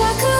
着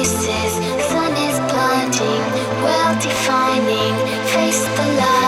faces, sun is blinding, well defining, face the light.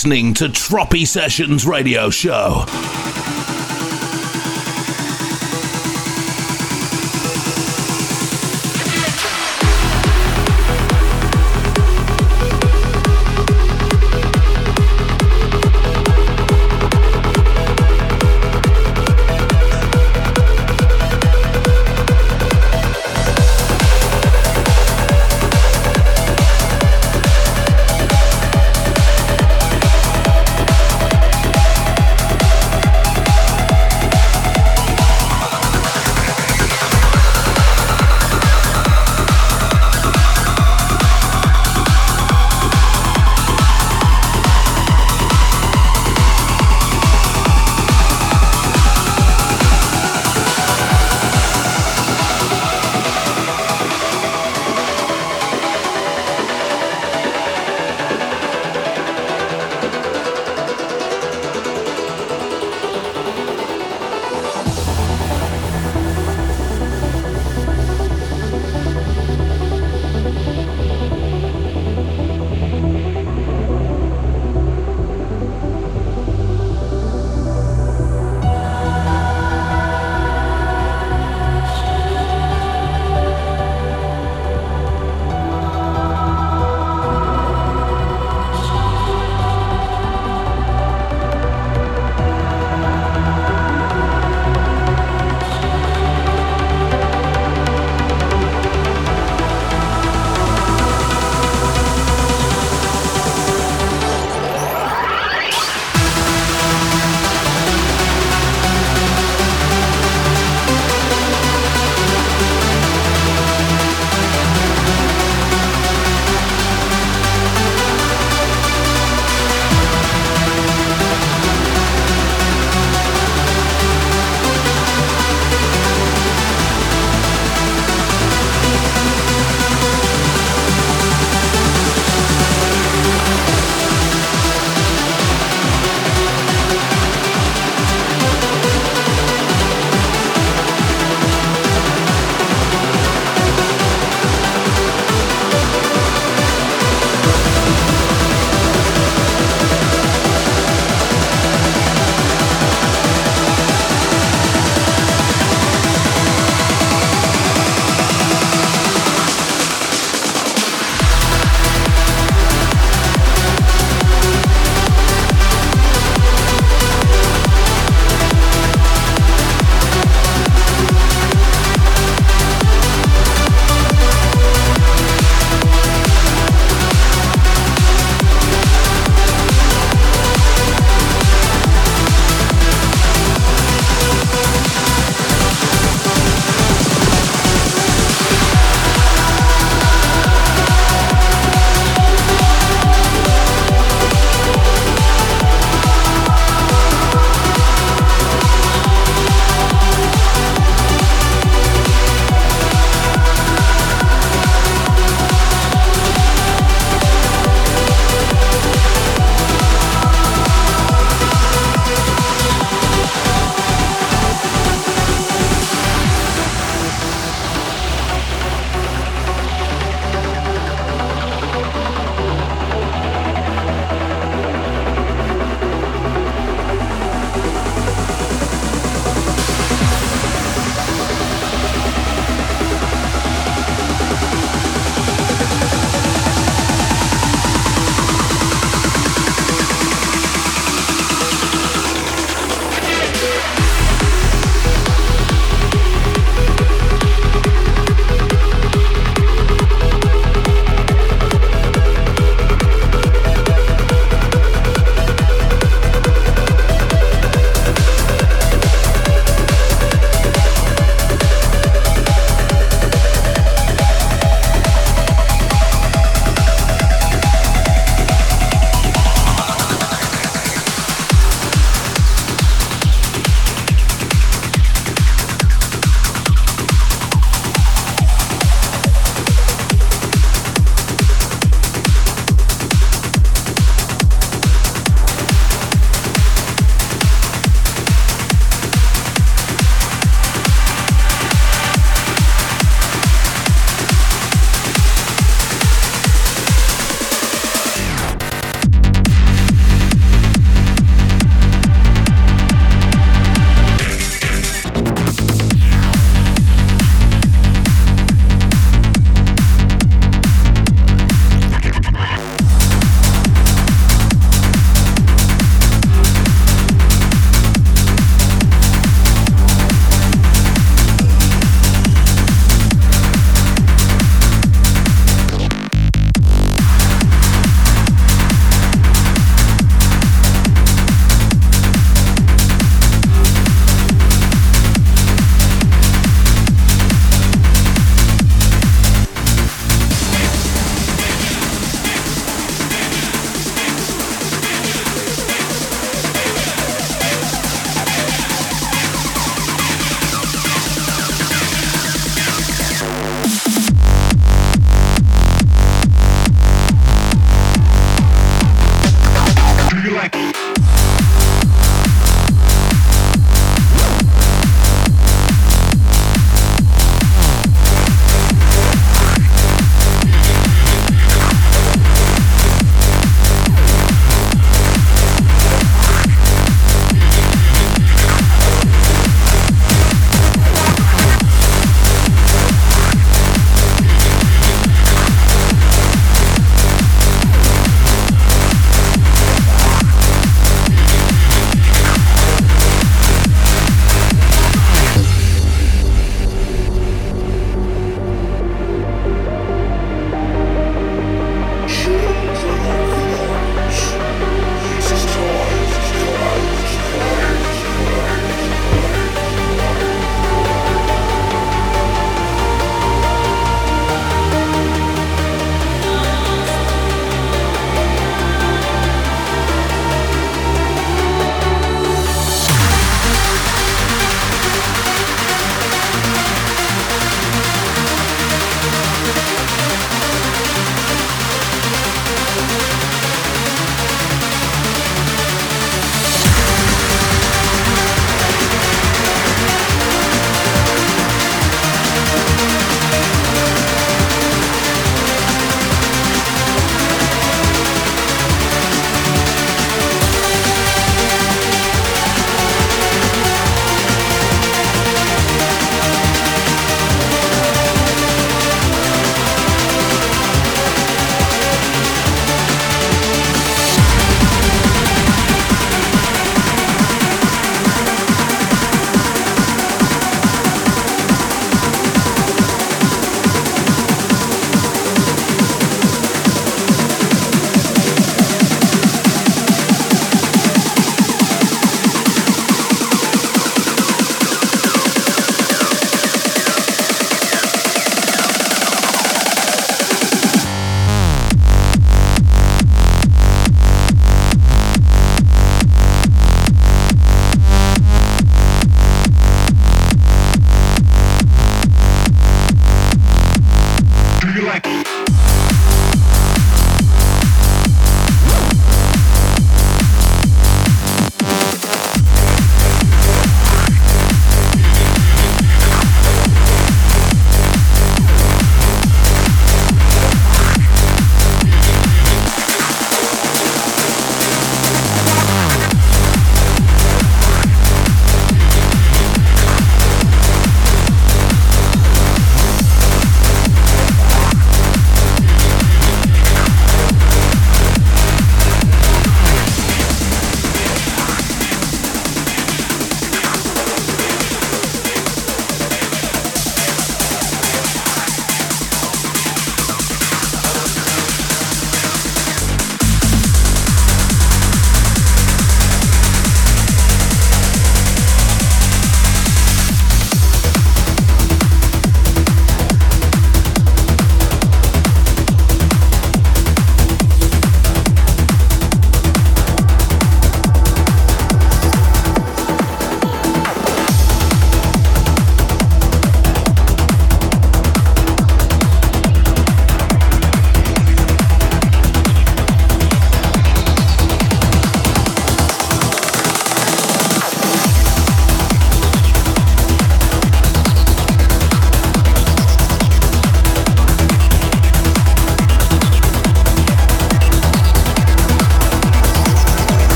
Listening to Tropi Sessions Radio Show.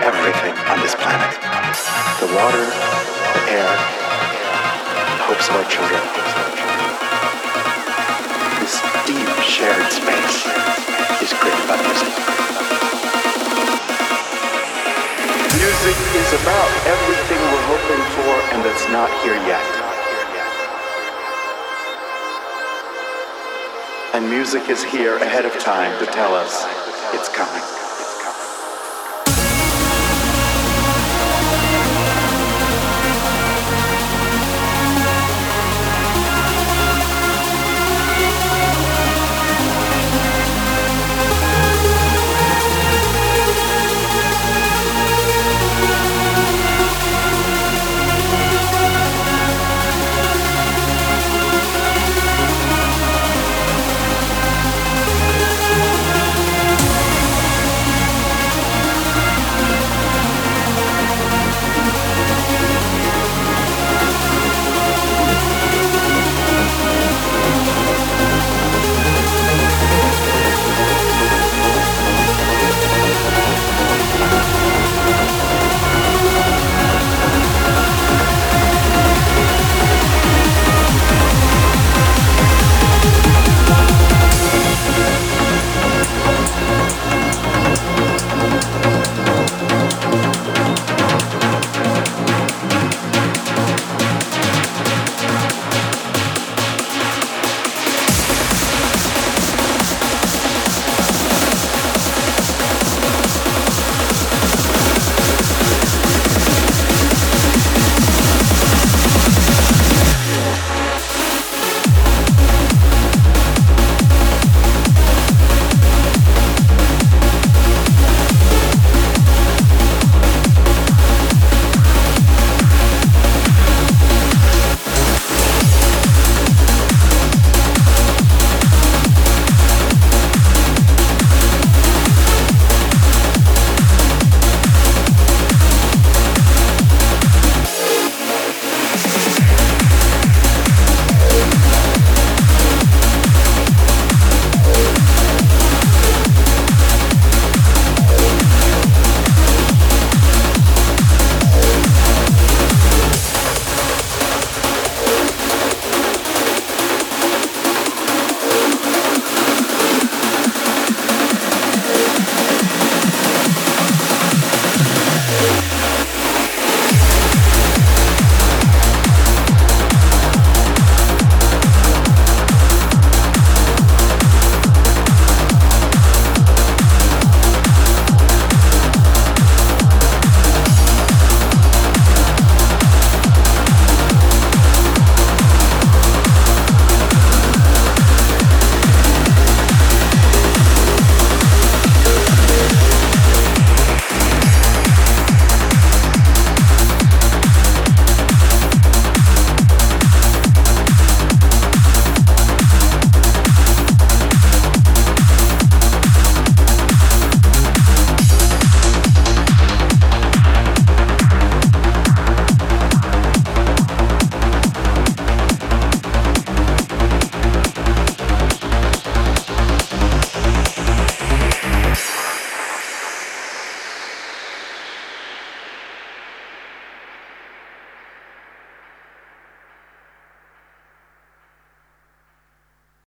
Everything on this planet. The water, the air, the hopes of our children. This deep shared space is created by music. Music is about everything we're hoping for and that's not here yet. And music is here ahead of time to tell us it's coming.